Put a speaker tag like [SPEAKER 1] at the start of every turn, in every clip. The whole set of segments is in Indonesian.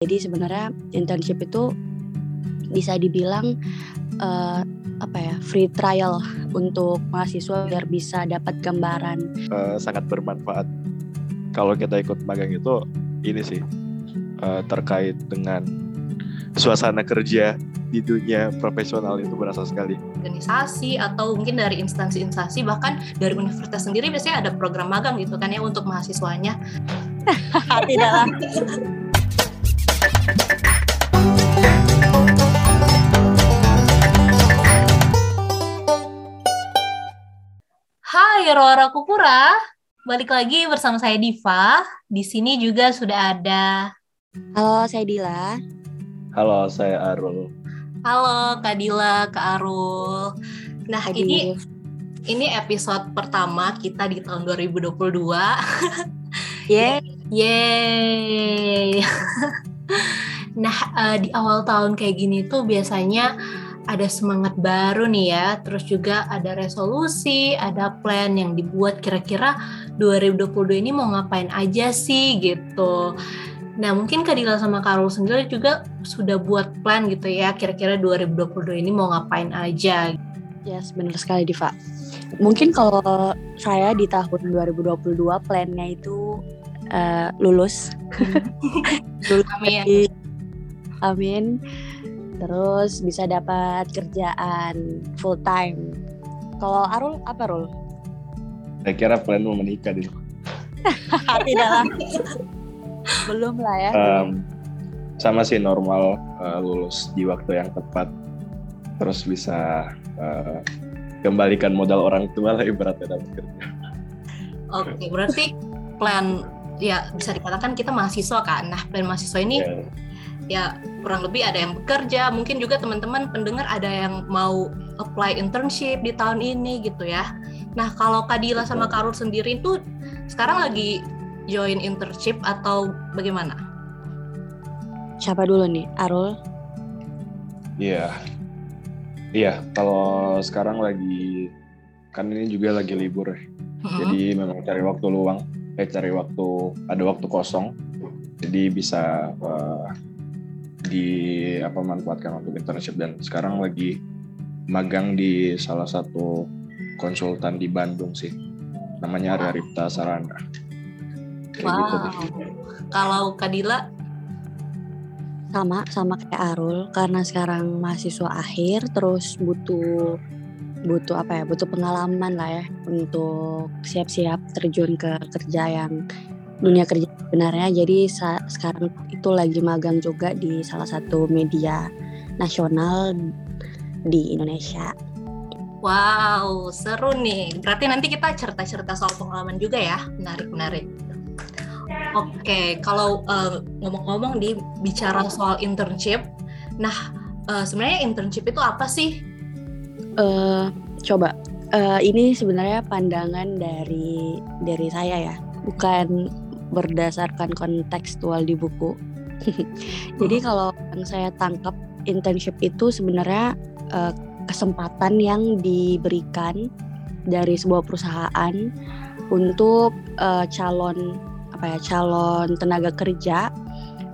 [SPEAKER 1] Jadi sebenarnya internship itu bisa dibilang uh, apa ya free trial untuk mahasiswa biar bisa dapat gambaran.
[SPEAKER 2] Uh, sangat bermanfaat. Kalau kita ikut magang itu ini sih uh, terkait dengan suasana kerja di dunia profesional itu berasa sekali.
[SPEAKER 3] Organisasi atau mungkin dari instansi-instansi bahkan dari universitas sendiri biasanya ada program magang gitu kan ya untuk mahasiswanya.
[SPEAKER 1] Tidaklah.
[SPEAKER 3] Hai Rora Kukura, balik lagi bersama saya Diva. Di sini juga sudah ada.
[SPEAKER 1] Halo, saya Dila.
[SPEAKER 2] Halo, saya Arul.
[SPEAKER 3] Halo Kak Dila, Kak Arul. Nah, Hadir. ini ini episode pertama kita di tahun 2022.
[SPEAKER 1] Yeay.
[SPEAKER 3] Yeay. nah, uh, di awal tahun kayak gini tuh biasanya ada semangat baru nih ya, terus juga ada resolusi, ada plan yang dibuat kira-kira 2022 ini mau ngapain aja sih gitu. Nah, mungkin Kak Dila sama Karul sendiri juga sudah buat plan gitu ya, kira-kira 2022 ini mau ngapain aja.
[SPEAKER 1] Ya, yes, benar sekali Diva. Mungkin kalau saya di tahun 2022 plannya itu uh, lulus.
[SPEAKER 3] lulus. Amin.
[SPEAKER 1] Amin. Terus bisa dapat kerjaan full time. Kalau Arul apa Arul?
[SPEAKER 2] Saya kira plan mau menikah dulu.
[SPEAKER 1] Tidaklah belum lah ya um,
[SPEAKER 2] sama sih normal uh, lulus di waktu yang tepat terus bisa uh, kembalikan modal orang tua lah ibaratnya dalam kerja
[SPEAKER 3] oke okay, berarti plan ya bisa dikatakan kita mahasiswa kan nah plan mahasiswa ini yeah. Ya kurang lebih ada yang bekerja mungkin juga teman-teman pendengar ada yang mau apply internship di tahun ini gitu ya nah kalau Kadila sama Karul sendiri itu sekarang lagi join internship atau bagaimana?
[SPEAKER 1] Siapa dulu nih, Arul?
[SPEAKER 2] Iya, iya. Kalau sekarang lagi kan ini juga lagi libur, ya. hmm jadi memang cari waktu luang, eh cari waktu ada waktu kosong, jadi bisa uh, di apa manfaatkan untuk internship dan sekarang lagi magang di salah satu konsultan di Bandung sih, namanya Raripta Sarana.
[SPEAKER 3] Kayak gitu wow. gitu Kalau Kadila?
[SPEAKER 1] Sama, sama kayak Arul. Karena sekarang mahasiswa akhir, terus butuh butuh apa ya butuh pengalaman lah ya untuk siap-siap terjun ke kerja yang dunia kerja sebenarnya jadi sekarang itu lagi magang juga di salah satu media nasional di Indonesia.
[SPEAKER 3] Wow, seru nih. Berarti nanti kita cerita-cerita soal pengalaman juga ya. Menarik-menarik. Oke, okay, kalau uh, ngomong-ngomong di bicara soal internship, nah uh, sebenarnya internship itu apa sih?
[SPEAKER 1] Uh, coba, uh, ini sebenarnya pandangan dari dari saya ya, bukan berdasarkan kontekstual di buku. Jadi kalau yang saya tangkap internship itu sebenarnya uh, kesempatan yang diberikan dari sebuah perusahaan untuk uh, calon apa ya calon tenaga kerja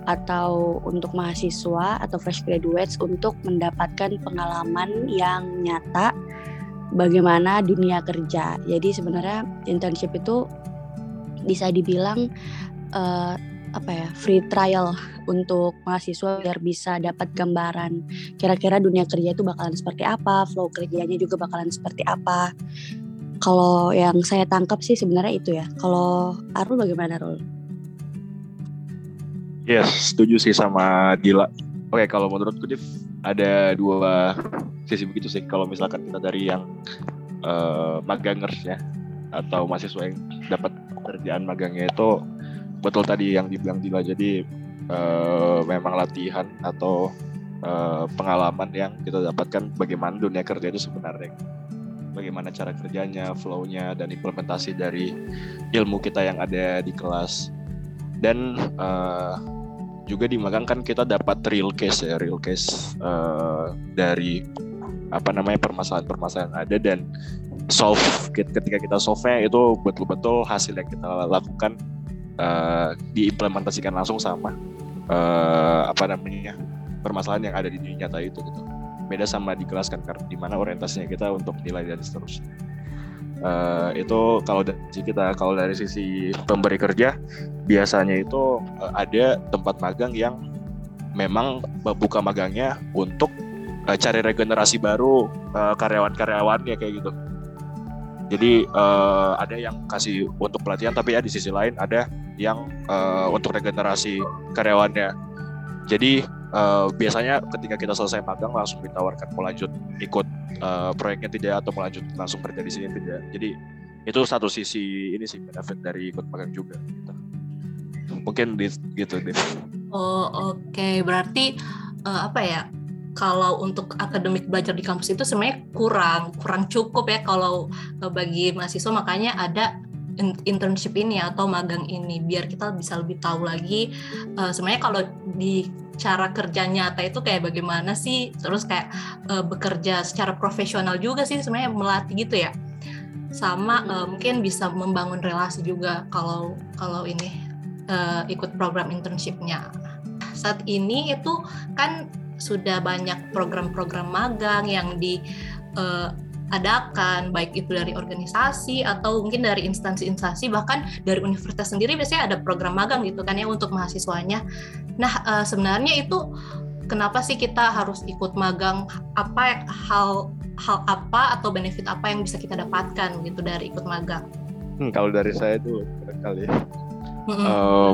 [SPEAKER 1] atau untuk mahasiswa atau fresh graduates untuk mendapatkan pengalaman yang nyata bagaimana dunia kerja. Jadi sebenarnya internship itu bisa dibilang uh, apa ya free trial untuk mahasiswa biar bisa dapat gambaran kira-kira dunia kerja itu bakalan seperti apa, flow kerjanya juga bakalan seperti apa. Kalau yang saya tangkap sih sebenarnya itu ya. Kalau Arul bagaimana Arul?
[SPEAKER 2] Yes, setuju sih sama Dila. Oke, kalau menurutku Div, ada dua sisi begitu sih. Kalau misalkan kita dari yang uh, magangers ya, atau mahasiswa yang dapat pekerjaan magangnya itu betul tadi yang dibilang Dila. Jadi uh, memang latihan atau uh, pengalaman yang kita dapatkan bagaimana dunia kerja itu sebenarnya bagaimana cara kerjanya, flow-nya, dan implementasi dari ilmu kita yang ada di kelas. Dan uh, juga di magang kan kita dapat real case ya, real case uh, dari apa namanya permasalahan-permasalahan ada dan solve ketika kita solve-nya itu betul-betul hasil yang kita lakukan uh, diimplementasikan langsung sama uh, apa namanya permasalahan yang ada di dunia nyata itu gitu. Beda sama di kelas kan karena di mana orientasinya kita untuk nilai dan seterusnya. Uh, itu kalau dari kita kalau dari sisi pemberi kerja biasanya itu uh, ada tempat magang yang memang buka magangnya untuk uh, cari regenerasi baru uh, karyawan-karyawannya kayak gitu jadi uh, ada yang kasih untuk pelatihan tapi ya di sisi lain ada yang uh, untuk regenerasi karyawannya jadi uh, biasanya ketika kita selesai magang langsung ditawarkan mau ikut uh, proyeknya tidak atau melanjut langsung kerja di sini tidak. Jadi itu satu sisi ini sih benefit dari ikut magang juga. Gitu. Mungkin di, gitu deh.
[SPEAKER 3] Oh oke okay. berarti uh, apa ya? Kalau untuk akademik belajar di kampus itu sebenarnya kurang kurang cukup ya kalau bagi mahasiswa. Makanya ada internship ini atau magang ini biar kita bisa lebih tahu lagi uh, sebenarnya kalau di cara kerja nyata itu kayak bagaimana sih? Terus kayak uh, bekerja secara profesional juga sih sebenarnya melatih gitu ya. Sama uh, mungkin bisa membangun relasi juga kalau kalau ini uh, ikut program internshipnya. Saat ini itu kan sudah banyak program-program magang yang di uh, adakan baik itu dari organisasi atau mungkin dari instansi-instansi bahkan dari universitas sendiri biasanya ada program magang gitu kan ya untuk mahasiswanya. Nah uh, sebenarnya itu kenapa sih kita harus ikut magang? Apa hal hal apa atau benefit apa yang bisa kita dapatkan gitu dari ikut magang?
[SPEAKER 2] Hmm, kalau dari saya itu kali ya. Mm-hmm. Uh,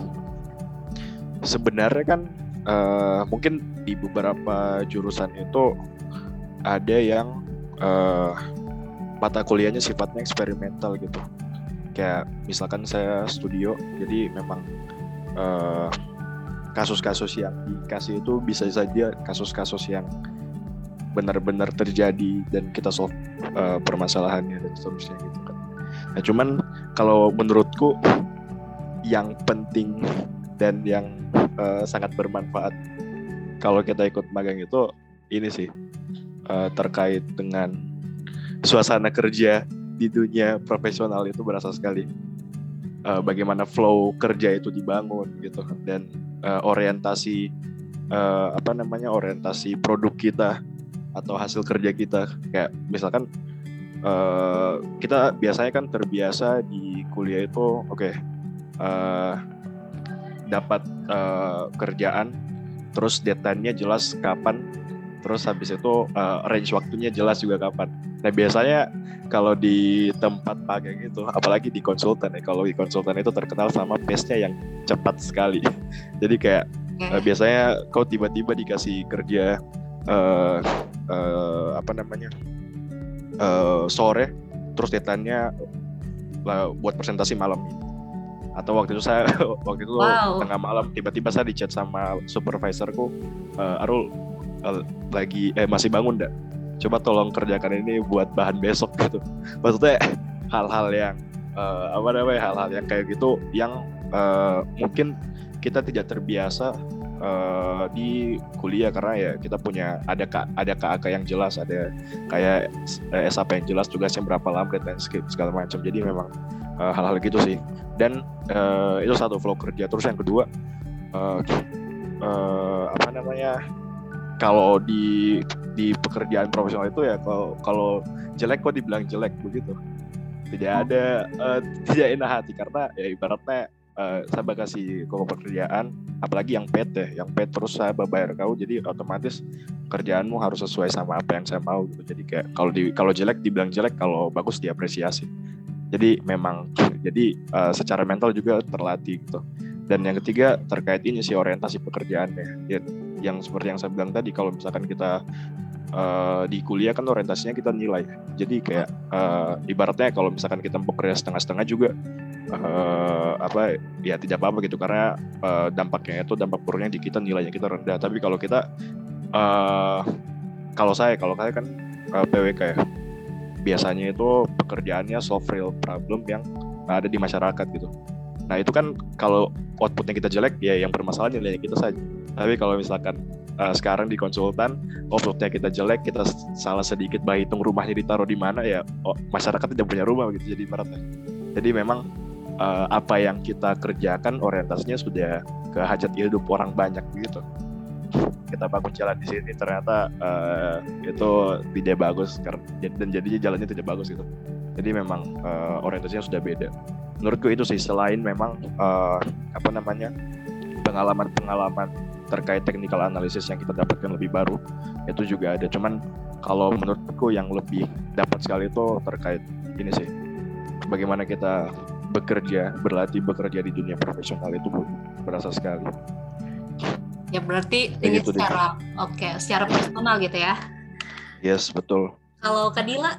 [SPEAKER 2] sebenarnya kan uh, mungkin di beberapa jurusan itu ada yang uh, mata kuliahnya sifatnya eksperimental gitu kayak misalkan saya studio jadi memang eh, kasus-kasus yang dikasih itu bisa saja kasus-kasus yang benar-benar terjadi dan kita solve uh, permasalahannya dan seterusnya gitu kan. Nah cuman kalau menurutku yang penting dan yang uh, sangat bermanfaat kalau kita ikut magang itu ini sih uh, terkait dengan suasana kerja di dunia profesional itu berasa sekali. Uh, bagaimana flow kerja itu dibangun gitu. Dan uh, orientasi uh, apa namanya orientasi produk kita atau hasil kerja kita. Kayak misalkan uh, kita biasanya kan terbiasa di kuliah itu oke okay, uh, dapat uh, kerjaan terus deadline-nya jelas kapan terus habis itu uh, range waktunya jelas juga kapan. Nah biasanya kalau di tempat magang itu, apalagi di konsultan ya, kalau di konsultan itu terkenal sama pace-nya yang cepat sekali. Jadi kayak uh, biasanya kau tiba-tiba dikasih kerja uh, uh, apa namanya uh, sore, terus deadline-nya uh, buat presentasi malam atau waktu itu saya waktu itu wow. tengah malam tiba-tiba saya dicat sama supervisorku uh, Arul uh, lagi eh masih bangun dah coba tolong kerjakan ini buat bahan besok gitu. Maksudnya hal-hal yang uh, apa namanya hal-hal yang kayak gitu yang uh, mungkin kita tidak terbiasa uh, di kuliah karena ya kita punya ada kak ada KAK yang jelas ada kayak uh, SAP yang jelas tugasnya berapa lama dan segala macam. Jadi memang hal-hal uh, gitu sih. Dan uh, itu satu flow kerja. Terus yang kedua uh, uh, apa namanya kalau di di pekerjaan profesional itu ya kalau kalau jelek kok dibilang jelek begitu. Tidak ada uh, tidak enak hati. Karena ya ibaratnya uh, saya kasih kau pekerjaan apalagi yang pet ya. Yang pet terus saya bayar kau jadi otomatis kerjaanmu harus sesuai sama apa yang saya mau gitu. Jadi kayak kalau di kalau jelek dibilang jelek kalau bagus diapresiasi jadi memang jadi uh, secara mental juga terlatih gitu. Dan yang ketiga terkait ini sih orientasi pekerjaannya. Ya, yang seperti yang saya bilang tadi kalau misalkan kita uh, di kuliah kan orientasinya kita nilai. Jadi kayak uh, ibaratnya kalau misalkan kita bekerja setengah-setengah juga uh, apa ya tidak apa-apa gitu. Karena uh, dampaknya itu dampak buruknya di kita nilainya kita rendah. Tapi kalau kita uh, kalau saya kalau saya kan uh, PWK ya biasanya itu pekerjaannya solve real problem yang ada di masyarakat gitu Nah itu kan kalau outputnya kita jelek ya yang bermasalah nilainya kita saja. Tapi kalau misalkan uh, sekarang di konsultan outputnya kita jelek, kita salah sedikit bayi hitung rumahnya ditaruh di mana ya oh, masyarakat tidak punya rumah gitu jadi ibaratnya. Jadi memang uh, apa yang kita kerjakan orientasinya sudah ke hajat hidup orang banyak gitu kita bangun jalan di sini. Ternyata uh, itu tidak bagus dan jadinya jalannya tidak bagus gitu. Jadi memang uh, orientasinya sudah beda. Menurutku itu sih selain memang uh, apa namanya pengalaman-pengalaman terkait technical analysis yang kita dapatkan lebih baru itu juga ada. Cuman kalau menurutku yang lebih dapat sekali itu terkait ini sih bagaimana kita bekerja berlatih bekerja di dunia profesional itu berasa sekali
[SPEAKER 3] Ya berarti ini gitu secara oke, okay, secara personal gitu ya.
[SPEAKER 2] Yes, betul.
[SPEAKER 3] Kalau Kadila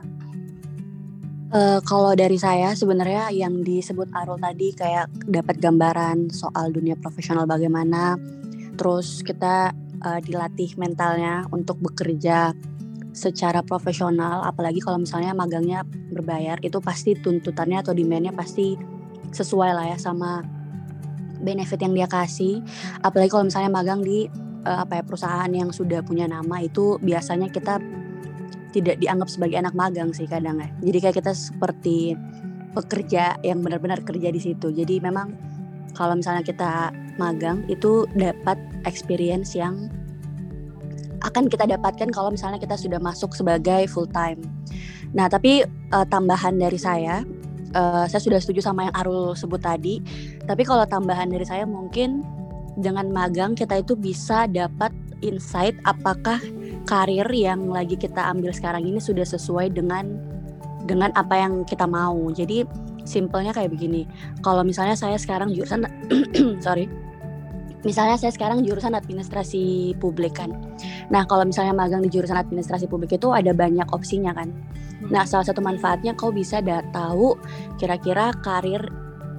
[SPEAKER 1] Uh, kalau dari saya sebenarnya yang disebut Arul tadi kayak dapat gambaran soal dunia profesional bagaimana, terus kita uh, dilatih mentalnya untuk bekerja secara profesional, apalagi kalau misalnya magangnya berbayar itu pasti tuntutannya atau demandnya pasti sesuai lah ya sama benefit yang dia kasih. Apalagi kalau misalnya magang di uh, apa ya perusahaan yang sudah punya nama itu biasanya kita tidak dianggap sebagai anak magang sih kadang ya. Jadi kayak kita seperti pekerja yang benar-benar kerja di situ. Jadi memang kalau misalnya kita magang itu dapat experience yang akan kita dapatkan kalau misalnya kita sudah masuk sebagai full time. Nah, tapi uh, tambahan dari saya uh, saya sudah setuju sama yang Arul sebut tadi. Tapi kalau tambahan dari saya mungkin dengan magang kita itu bisa dapat insight apakah karir yang lagi kita ambil sekarang ini sudah sesuai dengan dengan apa yang kita mau. Jadi simpelnya kayak begini. Kalau misalnya saya sekarang jurusan sorry. Misalnya saya sekarang jurusan administrasi publik kan. Nah, kalau misalnya magang di jurusan administrasi publik itu ada banyak opsinya kan. Nah, salah satu manfaatnya kau bisa da tahu kira-kira karir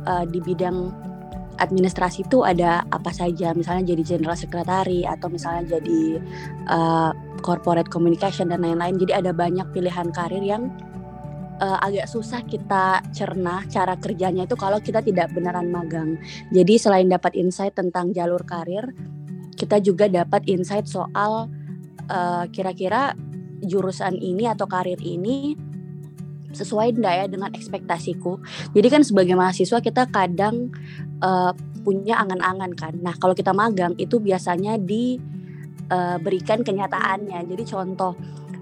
[SPEAKER 1] uh, di bidang administrasi itu ada apa saja, misalnya jadi general secretary atau misalnya jadi uh, corporate communication dan lain-lain. Jadi ada banyak pilihan karir yang uh, agak susah kita cerna cara kerjanya itu kalau kita tidak beneran magang. Jadi selain dapat insight tentang jalur karir, kita juga dapat insight soal kira-kira uh, jurusan ini atau karir ini sesuai enggak ya dengan ekspektasiku. Jadi kan sebagai mahasiswa kita kadang uh, punya angan-angan kan. Nah, kalau kita magang itu biasanya diberikan uh, kenyataannya. Jadi contoh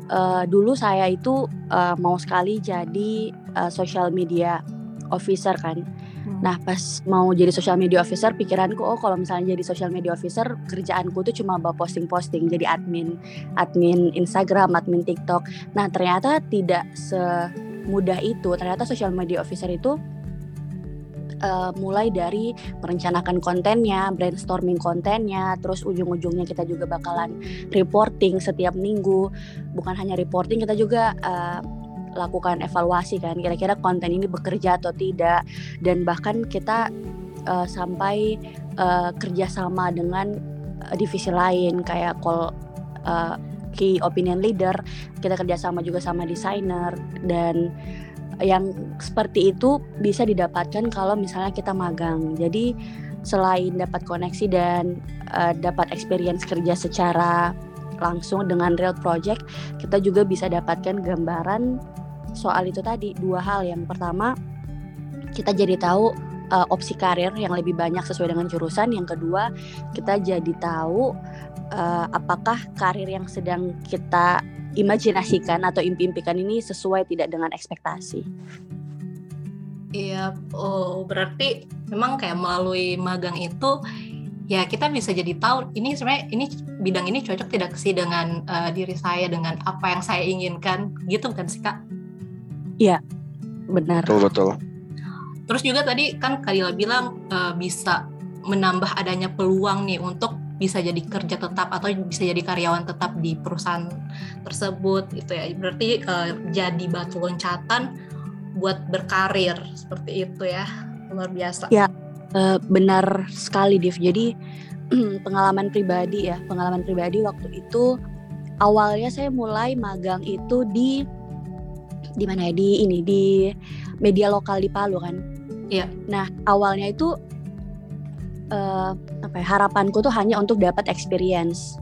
[SPEAKER 1] uh, dulu saya itu uh, mau sekali jadi uh, social media officer kan. Nah pas mau jadi social media officer pikiranku oh kalau misalnya jadi social media officer kerjaanku tuh cuma bawa posting-posting jadi admin admin Instagram, admin TikTok. Nah ternyata tidak semudah itu. Ternyata social media officer itu uh, mulai dari merencanakan kontennya, brainstorming kontennya, terus ujung-ujungnya kita juga bakalan reporting setiap minggu. Bukan hanya reporting, kita juga uh, lakukan evaluasi kan kira-kira konten ini bekerja atau tidak. Dan bahkan kita uh, sampai uh, kerjasama dengan uh, divisi lain kayak call uh, key opinion leader kita kerjasama juga sama desainer. Dan yang seperti itu bisa didapatkan kalau misalnya kita magang. Jadi selain dapat koneksi dan uh, dapat experience kerja secara langsung dengan real project kita juga bisa dapatkan gambaran soal itu tadi dua hal yang pertama kita jadi tahu uh, opsi karir yang lebih banyak sesuai dengan jurusan yang kedua kita jadi tahu uh, apakah karir yang sedang kita imajinasikan atau impi-impikan ini sesuai tidak dengan ekspektasi.
[SPEAKER 3] Iya, oh berarti memang kayak melalui magang itu ya kita bisa jadi tahu ini sebenarnya ini bidang ini cocok tidak sih dengan uh, diri saya dengan apa yang saya inginkan gitu kan sih kak?
[SPEAKER 1] Iya, benar.
[SPEAKER 2] Betul betul.
[SPEAKER 3] Terus juga tadi kan Kadila bilang uh, bisa menambah adanya peluang nih untuk bisa jadi kerja tetap atau bisa jadi karyawan tetap di perusahaan tersebut gitu ya. Berarti uh, jadi batu loncatan buat berkarir seperti itu ya. Luar biasa.
[SPEAKER 1] Ya, uh, benar sekali Div. Jadi pengalaman pribadi ya, pengalaman pribadi waktu itu awalnya saya mulai magang itu di di mana ya di ini di media lokal di Palu kan.
[SPEAKER 3] Iya.
[SPEAKER 1] Nah awalnya itu uh, apa ya, harapanku tuh hanya untuk dapat experience.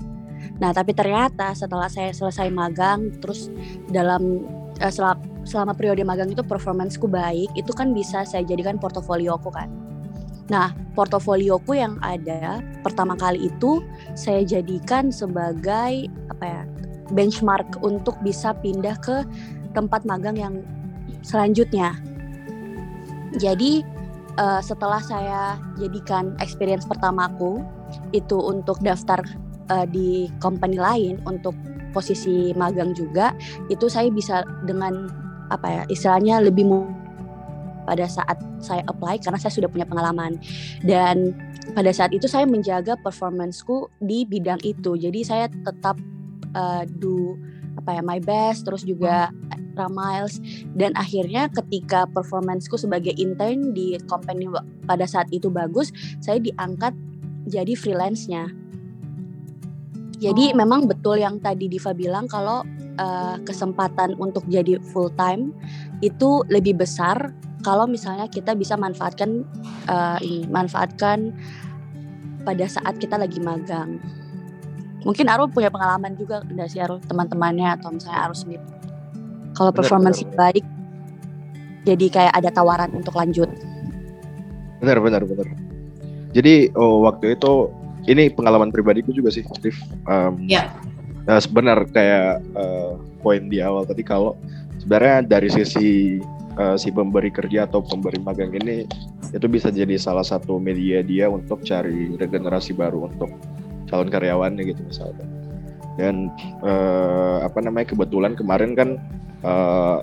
[SPEAKER 1] Nah, tapi ternyata setelah saya selesai magang, terus dalam uh, selama, selama periode magang itu performanceku baik, itu kan bisa saya jadikan portofolioku kan. Nah, portofolioku yang ada pertama kali itu saya jadikan sebagai apa ya benchmark untuk bisa pindah ke tempat magang yang selanjutnya. Jadi uh, setelah saya jadikan experience pertamaku itu untuk daftar uh, di company lain untuk posisi magang juga, itu saya bisa dengan apa ya istilahnya lebih pada saat saya apply karena saya sudah punya pengalaman dan pada saat itu saya menjaga performanceku di bidang itu jadi saya tetap uh, do apa ya my best terus juga miles dan akhirnya ketika performanceku sebagai intern di company pada saat itu bagus saya diangkat jadi freelance-nya. Jadi oh. memang betul yang tadi Diva bilang kalau uh, kesempatan untuk jadi full time itu lebih besar kalau misalnya kita bisa manfaatkan uh, ini manfaatkan pada saat kita lagi magang mungkin Arul punya pengalaman juga dari si Arul? Teman-temannya atau misalnya Arul sendiri? Kalau performance baik jadi kayak ada tawaran untuk lanjut.
[SPEAKER 2] Benar benar benar. Jadi oh, waktu itu ini pengalaman pribadiku juga sih Rif. Um, ya. nah, sebenar kayak uh, poin di awal tadi kalau sebenarnya dari sisi uh, si pemberi kerja atau pemberi magang ini itu bisa jadi salah satu media dia untuk cari regenerasi baru untuk calon karyawannya gitu misalnya. Dan uh, apa namanya kebetulan kemarin kan uh,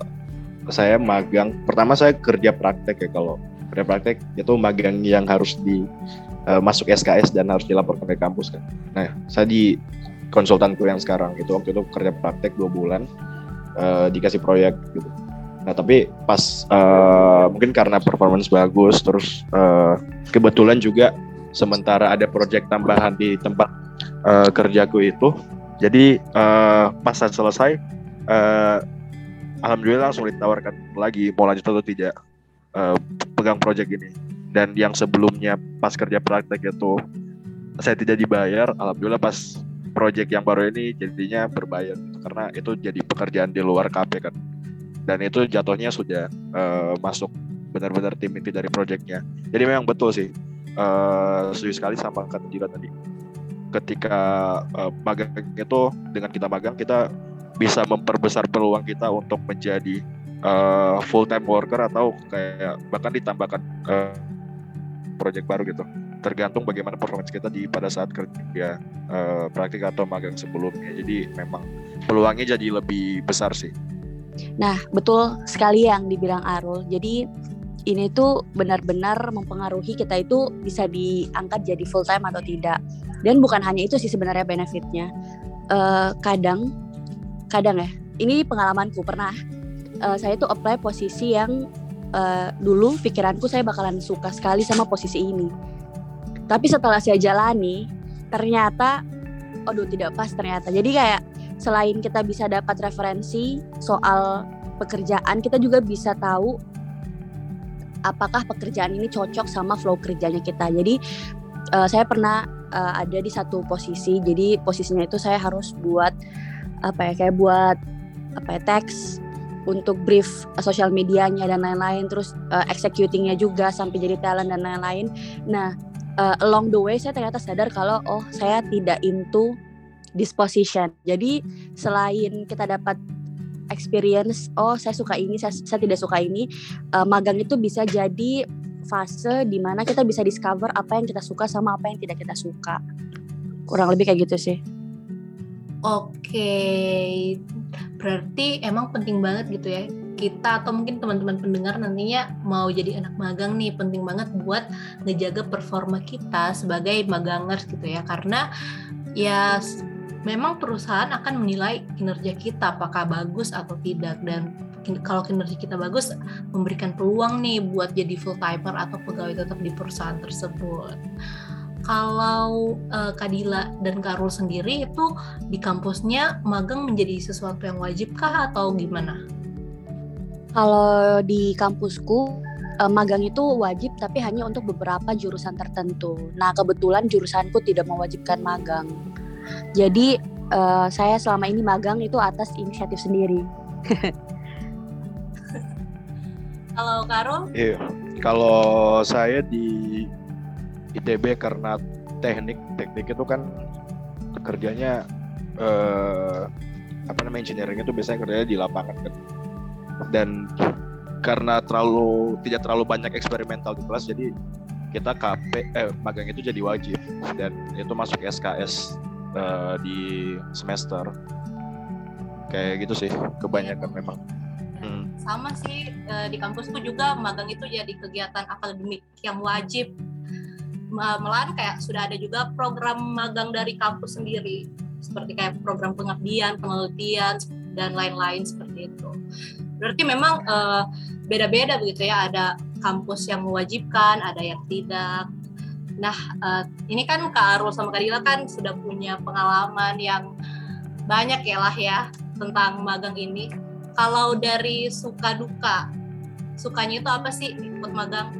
[SPEAKER 2] saya magang pertama saya kerja praktek ya kalau kerja praktek itu magang yang harus di uh, masuk SKS dan harus dilaporkan ke kampus kan. Nah saya di konsultanku yang sekarang itu waktu itu kerja praktek dua bulan uh, dikasih proyek gitu. Nah tapi pas uh, mungkin karena performance bagus, terus uh, kebetulan juga sementara ada proyek tambahan di tempat uh, kerjaku itu, jadi uh, pas saat selesai, uh, alhamdulillah langsung ditawarkan lagi mau lanjut atau tidak uh, pegang proyek ini. Dan yang sebelumnya pas kerja praktek itu saya tidak dibayar, alhamdulillah pas proyek yang baru ini jadinya berbayar karena itu jadi pekerjaan di luar KP kan dan itu jatuhnya sudah uh, masuk benar-benar tim inti dari proyeknya. Jadi memang betul sih, uh, sekali sama kata tadi. Ketika uh, magang itu dengan kita magang kita bisa memperbesar peluang kita untuk menjadi uh, full time worker atau kayak bahkan ditambahkan uh, proyek baru gitu. Tergantung bagaimana performance kita di pada saat kerja uh, praktik atau magang sebelumnya. Jadi memang peluangnya jadi lebih besar sih.
[SPEAKER 1] Nah, betul sekali yang dibilang Arul. Jadi ini tuh benar-benar mempengaruhi kita itu bisa diangkat jadi full time atau tidak. Dan bukan hanya itu sih sebenarnya benefitnya. Uh, kadang, kadang ya, ini pengalamanku pernah. Uh, saya tuh apply posisi yang uh, dulu pikiranku saya bakalan suka sekali sama posisi ini. Tapi setelah saya jalani, ternyata, aduh tidak pas ternyata. Jadi kayak selain kita bisa dapat referensi soal pekerjaan, kita juga bisa tahu apakah pekerjaan ini cocok sama flow kerjanya kita. Jadi uh, saya pernah uh, ada di satu posisi, jadi posisinya itu saya harus buat apa ya kayak buat apa ya teks untuk brief uh, sosial medianya dan lain-lain, terus uh, executingnya juga sampai jadi talent dan lain-lain. Nah uh, along the way saya ternyata sadar kalau oh saya tidak into disposition. Jadi selain kita dapat experience, oh saya suka ini, saya, saya tidak suka ini, uh, magang itu bisa jadi fase di mana kita bisa discover apa yang kita suka sama apa yang tidak kita suka. Kurang lebih kayak gitu sih.
[SPEAKER 3] Oke, berarti emang penting banget gitu ya kita atau mungkin teman-teman pendengar nantinya mau jadi anak magang nih penting banget buat ngejaga performa kita sebagai magangers gitu ya karena ya memang perusahaan akan menilai kinerja kita apakah bagus atau tidak dan kalau kinerja kita bagus memberikan peluang nih buat jadi full timer atau pegawai tetap di perusahaan tersebut. Kalau uh, Kadila dan Karul sendiri itu di kampusnya magang menjadi sesuatu yang wajib kah atau gimana?
[SPEAKER 1] Kalau di kampusku uh, magang itu wajib tapi hanya untuk beberapa jurusan tertentu. Nah, kebetulan jurusanku tidak mewajibkan magang. Jadi uh, saya selama ini magang itu atas inisiatif sendiri.
[SPEAKER 3] Kalau Karul?
[SPEAKER 2] Iya. Kalau saya di ITB karena teknik, teknik itu kan kerjanya eh, apa namanya engineering itu biasanya kerjanya di lapangan kan. Dan karena terlalu tidak terlalu banyak eksperimental di kelas jadi kita KP eh magang itu jadi wajib dan itu masuk SKS uh, eh, di semester. Kayak gitu sih kebanyakan memang.
[SPEAKER 3] Hmm. sama sih uh, di kampusku juga magang itu jadi kegiatan akademik yang wajib malahan kayak sudah ada juga program magang dari kampus sendiri. Seperti kayak program pengabdian penelitian dan lain-lain seperti itu. Berarti memang uh, beda-beda begitu ya. Ada kampus yang mewajibkan ada yang tidak nah uh, ini kan Kak Arul sama Kak Dila kan sudah punya pengalaman yang banyak ya lah ya tentang magang ini. Kalau dari suka duka sukanya itu apa sih ikut magang?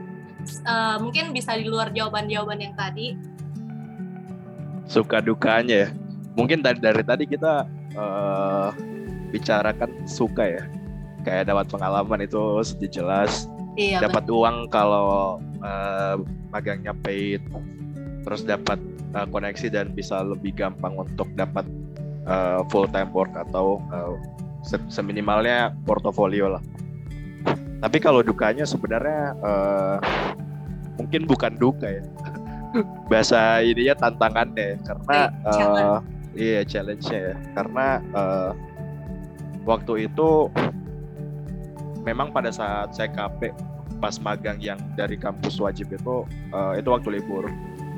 [SPEAKER 3] Uh, mungkin bisa di luar jawaban-jawaban yang tadi.
[SPEAKER 2] Suka dukanya ya. Mungkin dari dari tadi kita uh, bicarakan suka ya. Kayak dapat pengalaman itu sedih jelas iya, dapat uang kalau uh, magangnya paid terus dapat uh, koneksi dan bisa lebih gampang untuk dapat uh, full time work atau uh, seminimalnya portofolio lah. Tapi kalau dukanya sebenarnya uh, mungkin bukan duka ya. Bahasa ininya tantangannya karena uh, iya challenge-nya ya. Karena uh, waktu itu memang pada saat saya KP pas magang yang dari kampus wajib itu uh, itu waktu libur.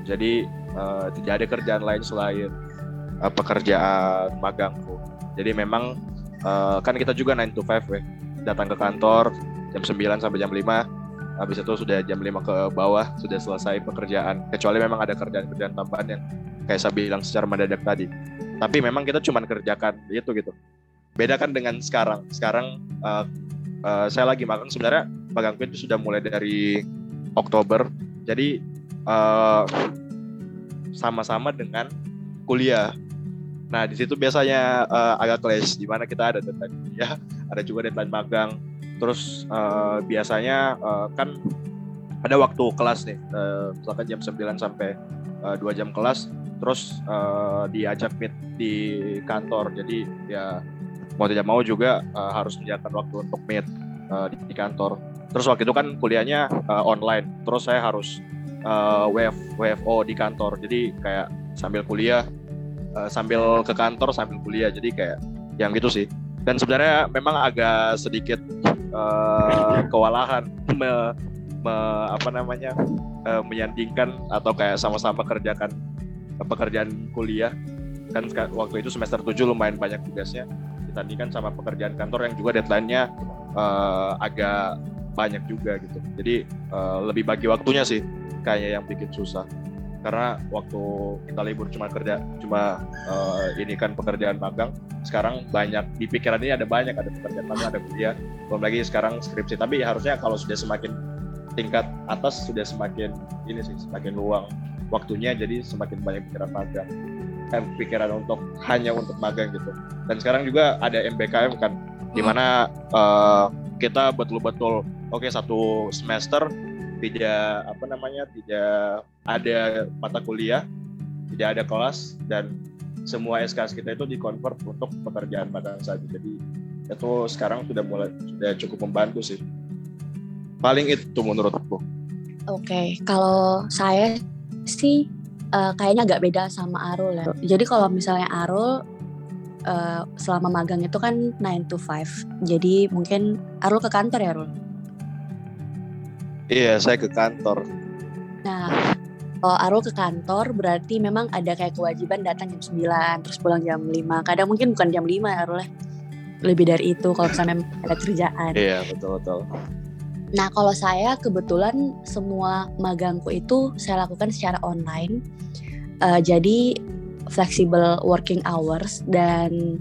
[SPEAKER 2] Jadi uh, tidak ada kerjaan lain selain uh, pekerjaan magangku. Jadi memang uh, kan kita juga 9 to 5 ya. Datang ke kantor jam 9 sampai jam 5 habis itu sudah jam 5 ke bawah sudah selesai pekerjaan. Kecuali memang ada kerjaan-kerjaan tambahan yang kayak saya bilang secara mendadak tadi. Tapi memang kita cuma kerjakan itu gitu. Beda kan dengan sekarang. Sekarang uh, uh, saya lagi magang sebenarnya magangku itu sudah mulai dari Oktober. Jadi uh, sama-sama dengan kuliah. Nah di situ biasanya uh, agak clash di mana kita ada deadline kuliah ada juga deadline magang. Terus uh, biasanya uh, kan ada waktu kelas nih uh, misalkan jam 9 sampai uh, 2 jam kelas terus uh, diajak meet di kantor. Jadi ya mau tidak mau juga uh, harus menyediakan waktu untuk meet uh, di kantor. Terus waktu itu kan kuliahnya uh, online, terus saya harus uh, WF, WFO di kantor. Jadi kayak sambil kuliah, uh, sambil ke kantor sambil kuliah. Jadi kayak yang gitu sih. Dan sebenarnya memang agak sedikit uh, kewalahan me, me, apa namanya uh, menyandingkan atau kayak sama-sama kerjakan pekerjaan kuliah kan waktu itu semester 7 lumayan banyak tugasnya ditandingkan sama pekerjaan kantor yang juga deadline-nya uh, agak banyak juga gitu. Jadi uh, lebih bagi waktunya sih kayaknya yang bikin susah. Karena waktu kita libur cuma kerja, cuma uh, ini kan pekerjaan magang. Sekarang banyak di pikiran ini ada banyak, ada pekerjaan magang, ada kuliah. Belum lagi sekarang skripsi. Tapi harusnya kalau sudah semakin tingkat atas sudah semakin ini sih, semakin luang waktunya. Jadi semakin banyak pikiran magang eh, pikiran untuk hanya untuk magang gitu. Dan sekarang juga ada MBKM kan, di mana hmm. uh, kita betul-betul oke okay, satu semester tidak apa namanya tidak ada mata kuliah, tidak ada kelas dan semua SKS kita itu dikonvert untuk pekerjaan magang saja. Jadi itu sekarang sudah mulai sudah cukup membantu sih. Paling itu menurutku.
[SPEAKER 1] Oke, okay. kalau saya sih uh, kayaknya agak beda sama Arul ya. Jadi kalau misalnya Arul uh, selama magang itu kan 9 to 5. Jadi mungkin Arul ke kantor ya, Arul?
[SPEAKER 2] Iya, saya ke kantor.
[SPEAKER 1] Nah, kalau Arul ke kantor berarti memang ada kayak kewajiban datang jam 9 terus pulang jam 5. Kadang mungkin bukan jam 5 Arul ya. Lebih dari itu kalau misalnya ada kerjaan.
[SPEAKER 2] Iya, betul betul.
[SPEAKER 1] Nah, kalau saya kebetulan semua magangku itu saya lakukan secara online. Uh, jadi flexible working hours dan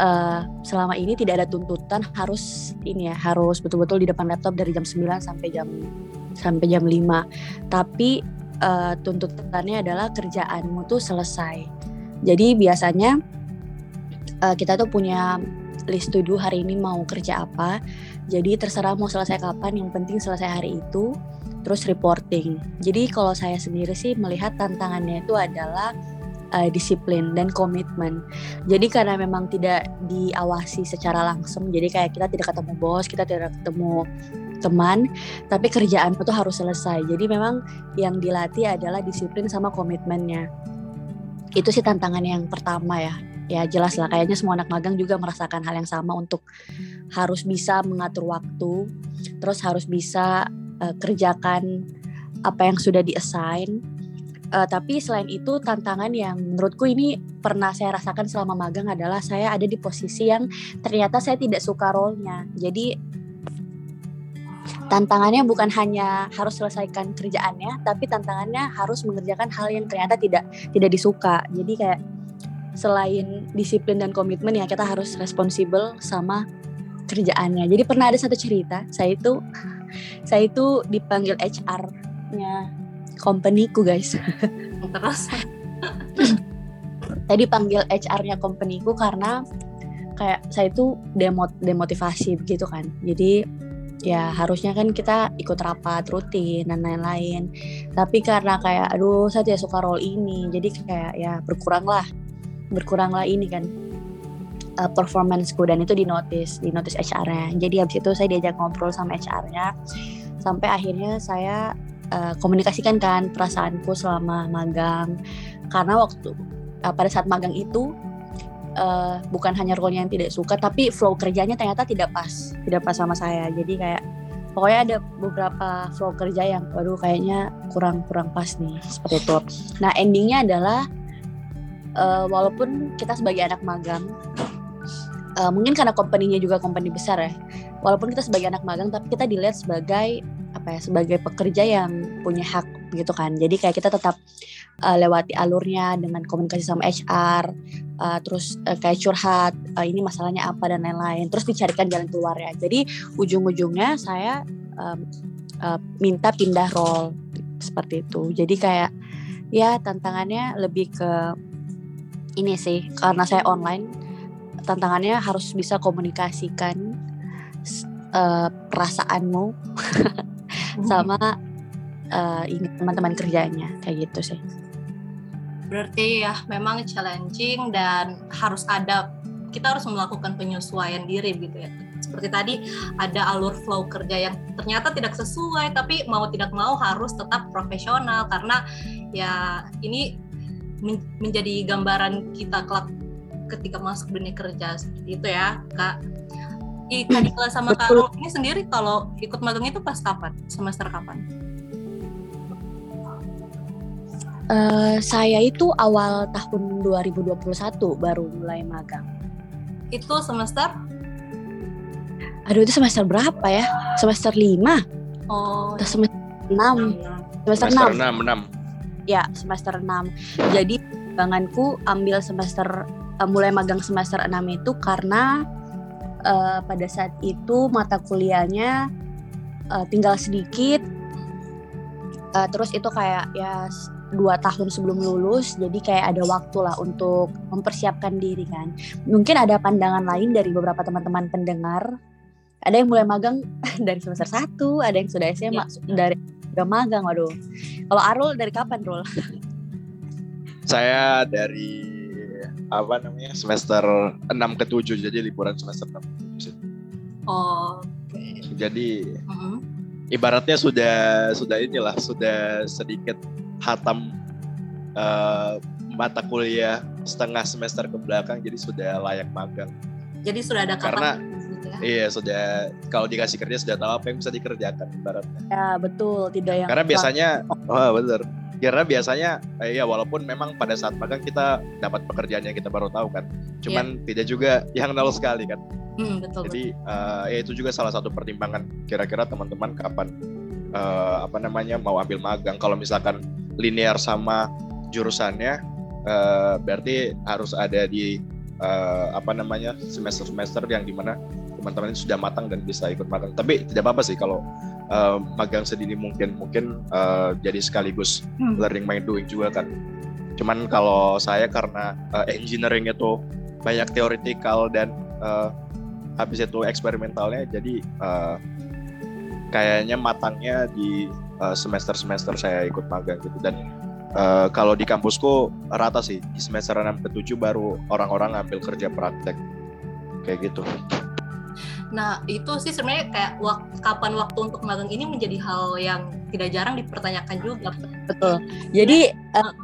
[SPEAKER 1] uh, selama ini tidak ada tuntutan harus ini ya, harus betul-betul di depan laptop dari jam 9 sampai jam sampai jam 5. Tapi uh, tuntutannya adalah kerjaanmu tuh selesai Jadi biasanya uh, kita tuh punya list to do hari ini mau kerja apa. Jadi terserah mau selesai kapan, yang penting selesai hari itu. Terus reporting. Jadi kalau saya sendiri sih melihat tantangannya itu adalah uh, disiplin dan komitmen. Jadi karena memang tidak diawasi secara langsung, jadi kayak kita tidak ketemu bos, kita tidak ketemu teman, tapi kerjaan itu harus selesai. Jadi memang yang dilatih adalah disiplin sama komitmennya. Itu sih tantangan yang pertama ya ya jelas lah kayaknya semua anak magang juga merasakan hal yang sama untuk harus bisa mengatur waktu terus harus bisa uh, kerjakan apa yang sudah diassign uh, tapi selain itu tantangan yang menurutku ini pernah saya rasakan selama magang adalah saya ada di posisi yang ternyata saya tidak suka role-nya. Jadi tantangannya bukan hanya harus selesaikan kerjaannya tapi tantangannya harus mengerjakan hal yang ternyata tidak tidak disuka. Jadi kayak selain disiplin dan komitmen ya kita harus responsibel sama kerjaannya. Jadi pernah ada satu cerita, saya itu saya itu dipanggil HR-nya company-ku guys.
[SPEAKER 3] Terus
[SPEAKER 1] saya dipanggil HR-nya company-ku karena kayak saya itu demot demotivasi begitu kan. Jadi ya harusnya kan kita ikut rapat rutin dan lain-lain. Tapi karena kayak aduh saya tidak suka role ini, jadi kayak ya berkurang lah berkuranglah ini kan uh, performanceku dan itu di notice di notice HR-nya. Jadi habis itu saya diajak ngobrol sama HR-nya sampai akhirnya saya uh, komunikasikan kan perasaanku selama magang. Karena waktu uh, pada saat magang itu uh, bukan hanya role yang tidak suka tapi flow kerjanya ternyata tidak pas tidak pas sama saya. Jadi kayak pokoknya ada beberapa flow kerja yang waduh kayaknya kurang kurang pas nih seperti itu. Nah endingnya adalah uh, walaupun kita sebagai anak magang uh, mungkin karena company-nya juga company besar ya walaupun kita sebagai anak magang tapi kita dilihat sebagai apa ya sebagai pekerja yang punya hak gitu kan. Jadi kayak kita tetap uh, lewati alurnya dengan komunikasi sama HR uh, terus uh, kayak curhat uh, ini masalahnya apa dan lain-lain. Terus dicarikan jalan keluar ya jadi ujung-ujungnya saya um, uh, minta pindah role seperti itu. Jadi kayak ya tantangannya lebih ke ini sih. Karena saya online tantangannya harus bisa komunikasikan uh, perasaanmu sama uh, ini teman-teman kerjanya kayak gitu sih.
[SPEAKER 3] Berarti ya memang challenging dan harus ada kita harus melakukan penyesuaian diri gitu ya. Seperti tadi ada alur flow kerja yang ternyata tidak sesuai tapi mau tidak mau harus tetap profesional karena ya ini menjadi gambaran kita kelak ketika masuk dunia kerja seperti itu ya kak Kak sama Kak ini sendiri kalau ikut magang itu pas kapan semester kapan?
[SPEAKER 1] Uh, saya itu awal tahun 2021 baru mulai magang.
[SPEAKER 3] Itu semester?
[SPEAKER 1] Aduh itu semester berapa ya? Semester 5?
[SPEAKER 3] Oh.
[SPEAKER 1] Atau semester 6? Semester,
[SPEAKER 2] semester 6. 6, 6
[SPEAKER 1] ya semester 6 jadi banganku ambil semester uh, mulai magang semester 6 itu karena uh, pada saat itu mata kuliahnya uh, tinggal sedikit. Uh, terus itu kayak ya dua tahun sebelum lulus jadi kayak ada waktu lah untuk mempersiapkan diri kan. Mungkin ada pandangan lain dari beberapa teman-teman pendengar. Ada yang mulai magang dari semester 1 ada yang sudah SMA ya. dari udah magang waduh. Kalau Arul dari kapan Rul
[SPEAKER 2] saya dari apa namanya semester 6 ke 7 jadi liburan semester 6 ke
[SPEAKER 3] 7 oh okay.
[SPEAKER 2] jadi uh -huh. ibaratnya sudah sudah inilah sudah sedikit hatam uh, mata kuliah setengah semester ke belakang jadi sudah layak magang
[SPEAKER 3] jadi sudah ada
[SPEAKER 2] karena Iya sudah kalau dikasih kerja sudah tahu apa yang bisa dikerjakan ibaratnya.
[SPEAKER 1] Ya betul tidak yang.
[SPEAKER 2] Karena biasanya, oh benar. Karena biasanya, eh, ya walaupun memang pada saat magang kita dapat pekerjaan yang kita baru tahu kan, cuman yeah. tidak juga yang nol sekali kan.
[SPEAKER 3] Hmm, betul.
[SPEAKER 2] Jadi uh, ya itu juga salah satu pertimbangan kira-kira teman-teman kapan uh, apa namanya mau ambil magang. Kalau misalkan linear sama jurusannya, uh, berarti harus ada di uh, apa namanya semester-semester yang di mana teman-teman ini sudah matang dan bisa ikut magang. Tapi tidak apa-apa sih kalau uh, magang sedini mungkin mungkin uh, jadi sekaligus hmm. learning by doing juga kan. Cuman kalau saya karena uh, engineering itu banyak teoretikal dan uh, habis itu eksperimentalnya, jadi uh, kayaknya matangnya di semester semester semester saya ikut magang gitu dan uh, kalau di kampusku rata sih di semester 6 ke 7 baru orang-orang ngambil kerja praktek kayak gitu.
[SPEAKER 3] Nah itu sih sebenarnya kayak wak kapan waktu untuk magang ini menjadi hal yang tidak jarang dipertanyakan juga.
[SPEAKER 1] Betul. Jadi uh,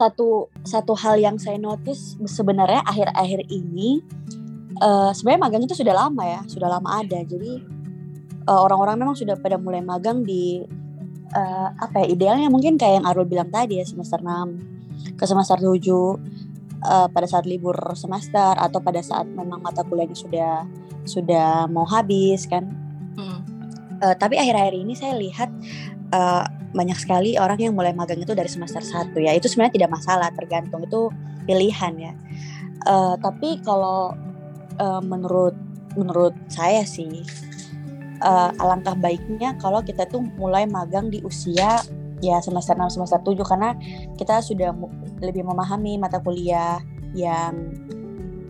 [SPEAKER 1] satu satu hal yang saya notice sebenarnya akhir-akhir ini uh, sebenarnya magang itu sudah lama ya, sudah lama ada. Jadi orang-orang uh, memang sudah pada mulai magang di uh, apa ya idealnya mungkin kayak yang Arul bilang tadi ya semester 6 ke semester 7 uh, pada saat libur semester atau pada saat memang mata kuliahnya sudah sudah mau habis kan. Hmm. Uh, tapi akhir-akhir ini saya lihat uh, banyak sekali orang yang mulai magang itu dari semester 1 ya. Itu sebenarnya tidak masalah, tergantung itu pilihan ya. Uh, tapi kalau uh, menurut menurut saya sih uh, alangkah baiknya kalau kita tuh mulai magang di usia ya semester 6 semester 7 karena kita sudah lebih memahami mata kuliah yang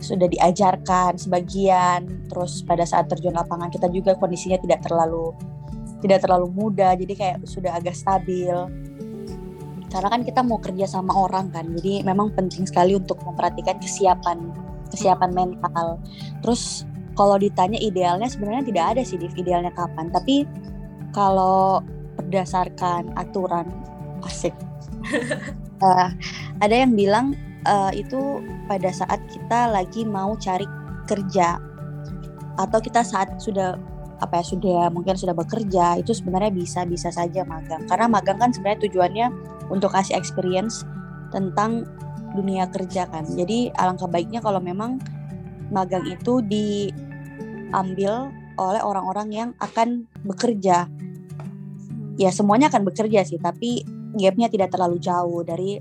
[SPEAKER 1] sudah diajarkan sebagian. Terus pada saat terjun lapangan kita juga kondisinya tidak terlalu tidak terlalu muda jadi kayak sudah agak stabil. Karena kan kita mau kerja sama orang kan jadi memang penting sekali untuk memperhatikan kesiapan kesiapan mental. Terus kalau ditanya idealnya sebenarnya tidak ada sih Div idealnya kapan. Tapi kalau berdasarkan aturan asik uh, ada yang bilang uh, itu pada saat kita lagi mau cari kerja. Atau kita saat sudah apa ya sudah mungkin sudah bekerja itu sebenarnya bisa bisa saja magang. Karena magang kan sebenarnya tujuannya untuk kasih experience tentang dunia kerja kan. Jadi alangkah baiknya kalau memang magang itu diambil oleh orang-orang yang akan bekerja. Ya semuanya akan bekerja sih, tapi gapnya tidak terlalu jauh dari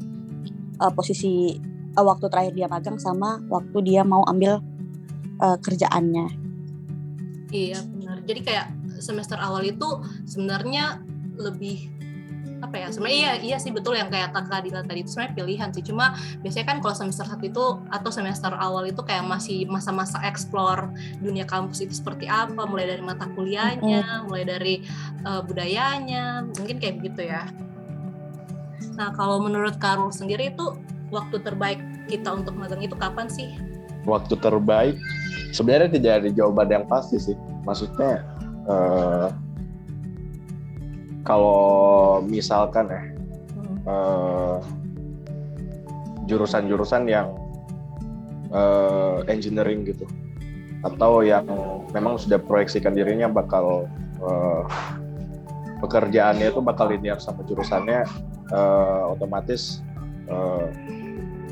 [SPEAKER 1] uh, posisi uh, waktu terakhir dia magang sama waktu dia mau ambil uh, kerjaannya.
[SPEAKER 3] Iya benar. Jadi kayak semester awal itu sebenarnya lebih apa ya sebenarnya iya iya sih betul yang kayak kakak Dila tadi itu sebenarnya pilihan sih cuma biasanya kan kalau semester satu itu atau semester awal itu kayak masih masa-masa explore dunia kampus itu seperti apa mulai dari mata kuliahnya mulai dari uh, budayanya mungkin kayak begitu ya nah kalau menurut Karul sendiri itu waktu terbaik kita untuk magang itu kapan sih?
[SPEAKER 2] Waktu terbaik sebenarnya tidak ada jawaban yang pasti sih. Maksudnya uh, kalau misalkan ya uh, jurusan-jurusan yang uh, engineering gitu atau yang memang sudah proyeksikan dirinya bakal uh, pekerjaannya itu bakal linear sama jurusannya uh, otomatis uh,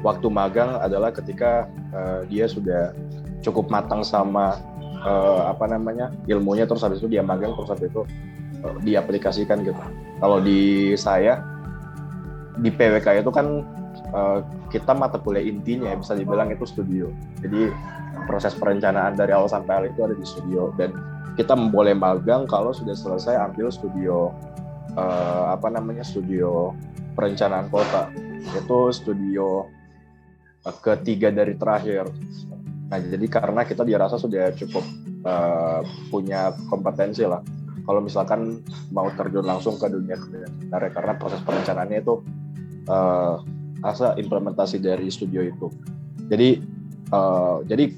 [SPEAKER 2] waktu magang adalah ketika uh, dia sudah cukup matang sama uh, apa namanya ilmunya terus habis itu dia magang terus habis itu diaplikasikan gitu. Kalau di saya di PWK itu kan kita mata kuliah intinya bisa dibilang itu studio. Jadi proses perencanaan dari awal sampai akhir itu ada di studio dan kita boleh magang kalau sudah selesai ambil studio uh, apa namanya studio perencanaan kota. Itu studio uh, ketiga dari terakhir. Nah jadi karena kita dirasa sudah cukup uh, punya kompetensi lah. Kalau misalkan mau terjun langsung ke dunia kerja karena proses perencanaannya itu uh, asa implementasi dari studio itu. Jadi uh, jadi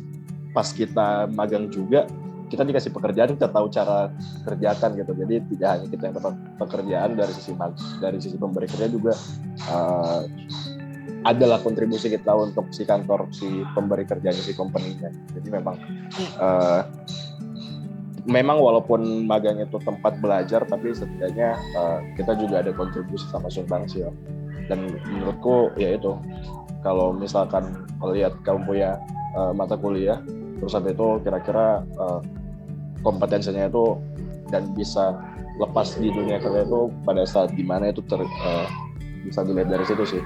[SPEAKER 2] pas kita magang juga kita dikasih pekerjaan kita tahu cara kerjakan gitu jadi tidak hanya kita yang dapat pekerjaan dari sisi dari sisi pemberi kerja juga uh, adalah kontribusi kita untuk si kantor si pemberi kerjanya si company-nya jadi memang uh, memang walaupun magang itu tempat belajar tapi setidaknya uh, kita juga ada kontribusi sama sumbangsi ya. dan menurutku ya itu kalau misalkan melihat kamu punya uh, mata kuliah terus habis itu kira-kira uh, kompetensinya itu dan bisa lepas di dunia kerja itu pada saat di mana itu ter, uh, bisa dilihat dari situ sih.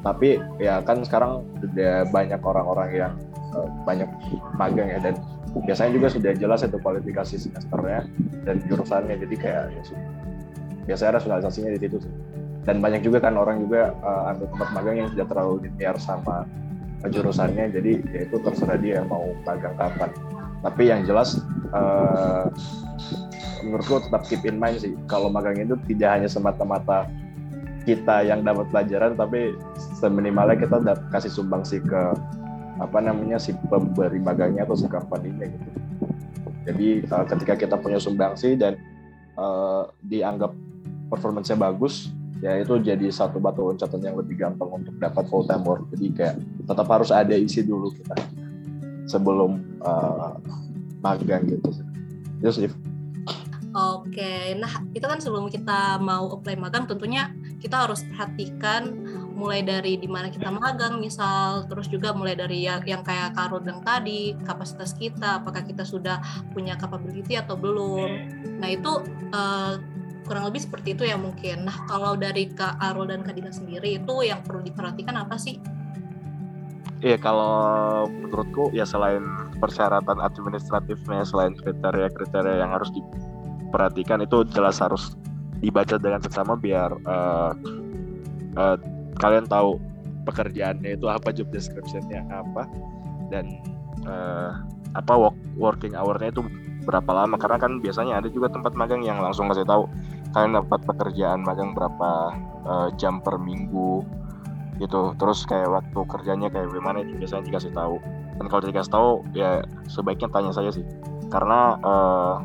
[SPEAKER 2] Tapi ya kan sekarang sudah banyak orang-orang yang uh, banyak magang ya dan biasanya juga sudah jelas itu kualifikasi semesternya dan jurusannya jadi kayak ya, biasanya rasionalisasinya di situ sih. Dan banyak juga kan orang juga uh, ambil tempat magang yang tidak terlalu linear sama jurusannya jadi ya itu terserah dia mau magang kapan tapi yang jelas uh, menurutku tetap keep in mind sih kalau magang itu tidak hanya semata-mata kita yang dapat pelajaran tapi seminimalnya kita dapat kasih sumbangsi ke apa namanya si pemberi magangnya atau si company-nya gitu. Jadi uh, ketika kita punya sumbangsi dan uh, dianggap performance-nya bagus, ya itu jadi satu batu loncatan yang lebih gampang untuk dapat full time work jadi kayak tetap harus ada isi dulu kita sebelum uh, magang gitu
[SPEAKER 3] itu sih Oke, nah itu kan sebelum kita mau apply magang tentunya kita harus perhatikan mulai dari di mana kita magang misal terus juga mulai dari yang, yang kayak bilang tadi kapasitas kita apakah kita sudah punya capability atau belum. Nah itu uh, kurang lebih seperti itu ya mungkin. Nah kalau dari Kak Arul dan Kak Dina sendiri itu yang perlu diperhatikan apa sih?
[SPEAKER 2] Iya kalau menurutku ya selain persyaratan administratifnya, selain kriteria-kriteria yang harus diperhatikan itu jelas harus dibaca dengan seksama biar uh, uh, kalian tahu pekerjaannya itu apa, job descriptionnya apa, dan uh, apa work, working hournya itu berapa lama. Karena kan biasanya ada juga tempat magang yang langsung kasih tahu kalian dapat pekerjaan magang berapa uh, jam per minggu gitu. Terus kayak waktu kerjanya kayak gimana itu biasanya dikasih tahu dan kalau dikasih tahu ya sebaiknya tanya saya sih. Karena uh,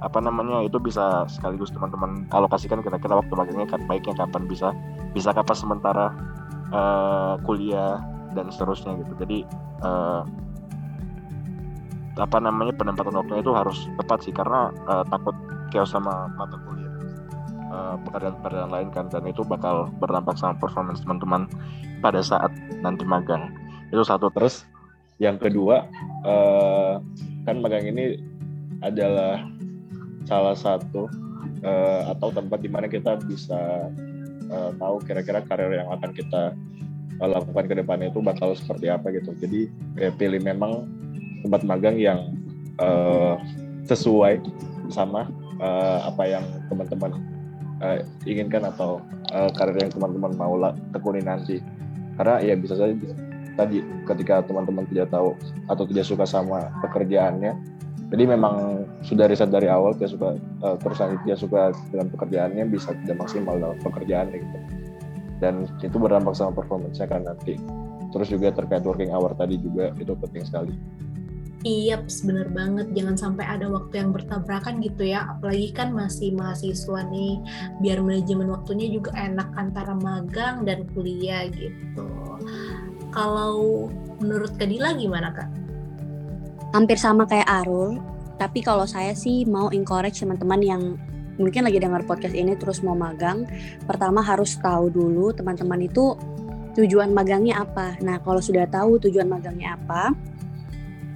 [SPEAKER 2] apa namanya itu bisa sekaligus teman-teman kalau kasihkan kira-kira waktu magangnya baiknya kapan bisa bisa kapan sementara uh, kuliah dan seterusnya gitu. Jadi uh, apa namanya penempatan waktunya itu harus tepat sih. Karena uh, takut chaos sama mata kuliah. Uh, pekerjaan-pekerjaan lain kan dan itu bakal berdampak sama performance teman-teman pada saat nanti magang. Itu satu. Terus yang kedua uh, kan magang ini adalah salah satu uh, atau tempat di mana kita bisa uh, tahu kira-kira karir yang akan kita lakukan ke depannya itu bakal seperti apa gitu. Jadi ya pilih memang tempat magang yang uh, sesuai sama uh, apa yang teman-teman uh, inginkan atau uh, karir yang teman-teman mau tekuni nanti. Karena ya bisa saja tadi ketika teman-teman tidak tahu atau tidak suka sama pekerjaannya jadi memang sudah riset dari awal tidak suka uh, terus tidak suka dengan pekerjaannya bisa tidak maksimal dalam pekerjaannya gitu dan itu berdampak sama performance-nya kan nanti terus juga terkait working hour tadi juga itu penting sekali
[SPEAKER 3] Iya, bener banget. Jangan sampai ada waktu yang bertabrakan gitu ya. Apalagi kan masih mahasiswa nih, biar manajemen waktunya juga enak antara magang dan kuliah gitu. Kalau menurut Kadila gimana kak?
[SPEAKER 1] Hampir sama kayak Arul, tapi kalau saya sih mau encourage teman-teman yang mungkin lagi dengar podcast ini terus mau magang, pertama harus tahu dulu teman-teman itu tujuan magangnya apa. Nah, kalau sudah tahu tujuan magangnya apa,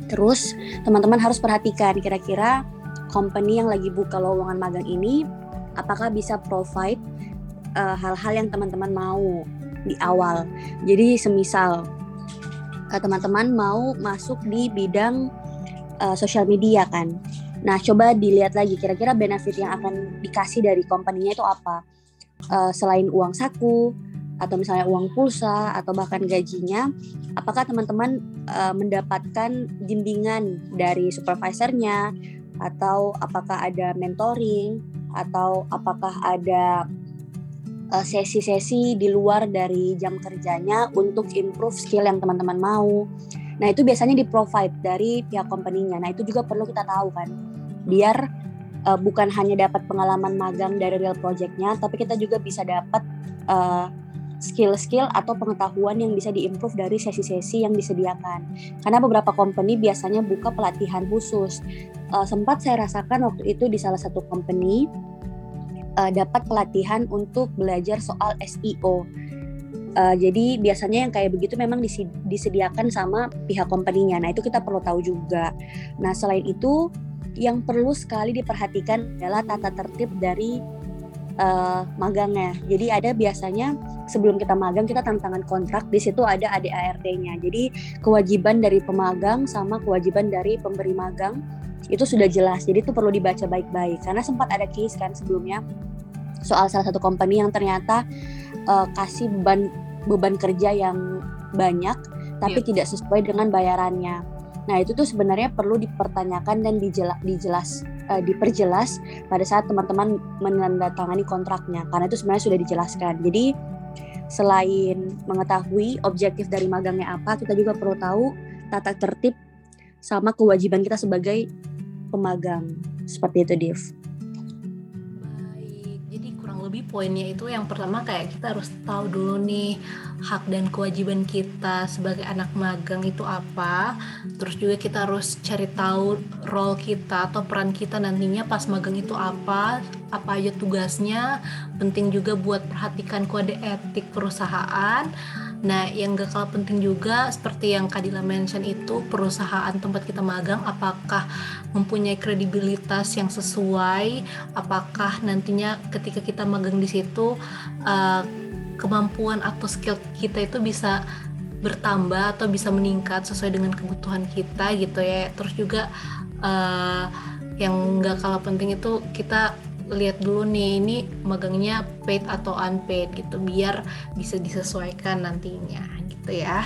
[SPEAKER 1] Terus teman-teman harus perhatikan kira-kira company yang lagi buka lowongan magang ini apakah bisa provide eh, hal-hal uh, yang teman-teman mau di awal. Jadi semisal uh, teman-teman mau masuk di bidang uh, sosial media kan. Nah, coba dilihat lagi kira-kira benefit yang akan dikasih dari company-nya itu apa. Uh, selain uang saku, atau misalnya uang pulsa atau bahkan gajinya, apakah teman-teman uh, mendapatkan bimbingan dari supervisornya atau apakah ada mentoring atau apakah ada sesi-sesi di luar dari jam kerjanya untuk improve skill yang teman-teman mau. Nah, itu biasanya di-provide dari pihak company-nya. Nah, itu juga perlu kita tahu kan. Biar uh, bukan hanya dapat pengalaman magang dari real project-nya, tapi kita juga bisa dapat uh, skill-skill atau pengetahuan yang bisa diimprove dari sesi-sesi yang disediakan. Karena beberapa company biasanya buka pelatihan khusus. Uh, sempat saya rasakan waktu itu di salah satu company uh, dapat pelatihan untuk belajar soal SEO. Uh, jadi biasanya yang kayak begitu memang disediakan sama pihak company-nya. Nah itu kita perlu tahu juga. Nah selain itu yang perlu sekali diperhatikan adalah tata tertib dari uh, magangnya. Jadi ada biasanya sebelum kita magang kita tantangan kontrak di situ ada ADART-nya. Jadi kewajiban dari pemagang sama kewajiban dari pemberi magang itu sudah jelas. Jadi itu perlu dibaca baik-baik karena sempat ada case kan sebelumnya soal salah satu company yang ternyata uh, kasih beban beban kerja yang banyak tapi yeah. tidak sesuai dengan bayarannya. Nah itu tuh sebenarnya perlu dipertanyakan dan dijela, dijelas uh, diperjelas pada saat teman-teman menandatangani kontraknya karena itu sebenarnya sudah dijelaskan. Jadi selain mengetahui objektif dari magangnya apa, kita juga perlu tahu tata tertib sama kewajiban kita sebagai pemagang. Seperti itu, Div.
[SPEAKER 3] Baik, jadi kurang lebih poinnya itu yang pertama kayak kita harus tahu dulu nih hak dan kewajiban kita sebagai anak magang itu apa. Terus juga kita harus cari tahu role kita atau peran kita nantinya pas magang itu apa, apa aja tugasnya. Penting juga buat perhatikan kode etik perusahaan Nah, yang gak kalah penting juga seperti yang Kadila mention itu perusahaan tempat kita magang apakah mempunyai kredibilitas yang sesuai, apakah nantinya ketika kita magang di situ uh, kemampuan atau skill kita itu bisa bertambah atau bisa meningkat sesuai dengan kebutuhan kita gitu ya. Terus juga uh, yang gak kalah penting itu kita lihat dulu nih ini magangnya paid atau unpaid gitu biar bisa disesuaikan nantinya gitu ya.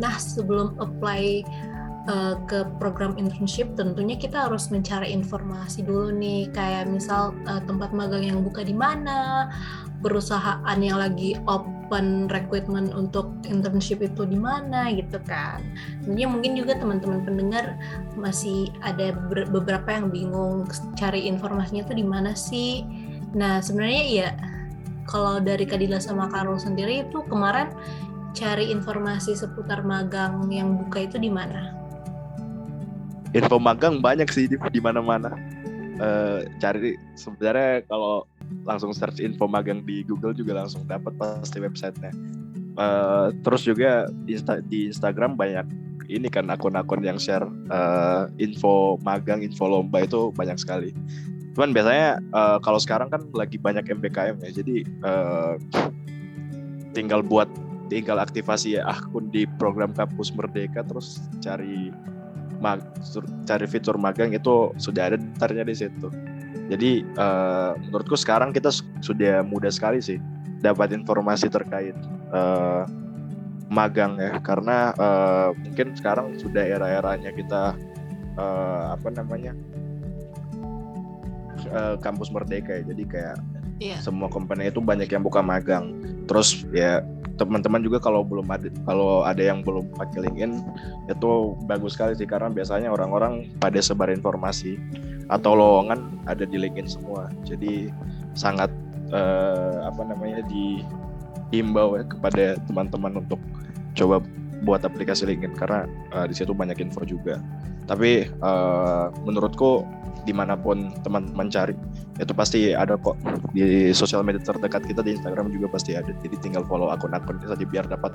[SPEAKER 3] Nah sebelum apply uh, ke program internship tentunya kita harus mencari informasi dulu nih kayak misal uh, tempat magang yang buka di mana, perusahaan yang lagi open recruitment untuk internship itu di mana gitu kan. Tentunya mungkin juga teman-teman pendengar masih ada beberapa yang bingung cari informasinya itu di mana sih. Nah, sebenarnya ya kalau dari Kadila sama Karol sendiri itu kemarin cari informasi seputar magang yang buka itu di mana?
[SPEAKER 2] Info magang banyak sih di mana-mana. Uh, cari sebenarnya kalau langsung search info magang di Google juga langsung dapat pasti websitenya. Uh, terus juga Insta di Instagram banyak ini kan akun-akun yang share uh, info magang, info lomba itu banyak sekali. Cuman biasanya uh, kalau sekarang kan lagi banyak MBKM ya, jadi uh, tinggal buat tinggal aktivasi ya akun di program kampus Merdeka terus cari mag, cari fitur magang itu sudah ada daftarnya di situ. Jadi uh, menurutku sekarang kita sudah mudah sekali sih dapat informasi terkait uh, magang ya. Karena uh, mungkin sekarang sudah era-eranya kita uh, apa namanya uh, kampus merdeka ya. Jadi kayak yeah. semua company itu banyak yang buka magang. Terus ya teman-teman juga kalau belum ada kalau ada yang belum pakai LinkedIn itu bagus sekali sih. Karena biasanya orang-orang pada sebar informasi atau lowongan ada di LinkedIn semua. Jadi sangat uh, apa namanya diimbau ya kepada teman-teman untuk coba buat aplikasi LinkedIn karena uh, di situ banyak info juga. Tapi uh, menurutku di mana pun teman-teman cari itu pasti ada kok. Di sosial media terdekat kita di Instagram juga pasti ada. Jadi tinggal follow akun-akun saja biar dapat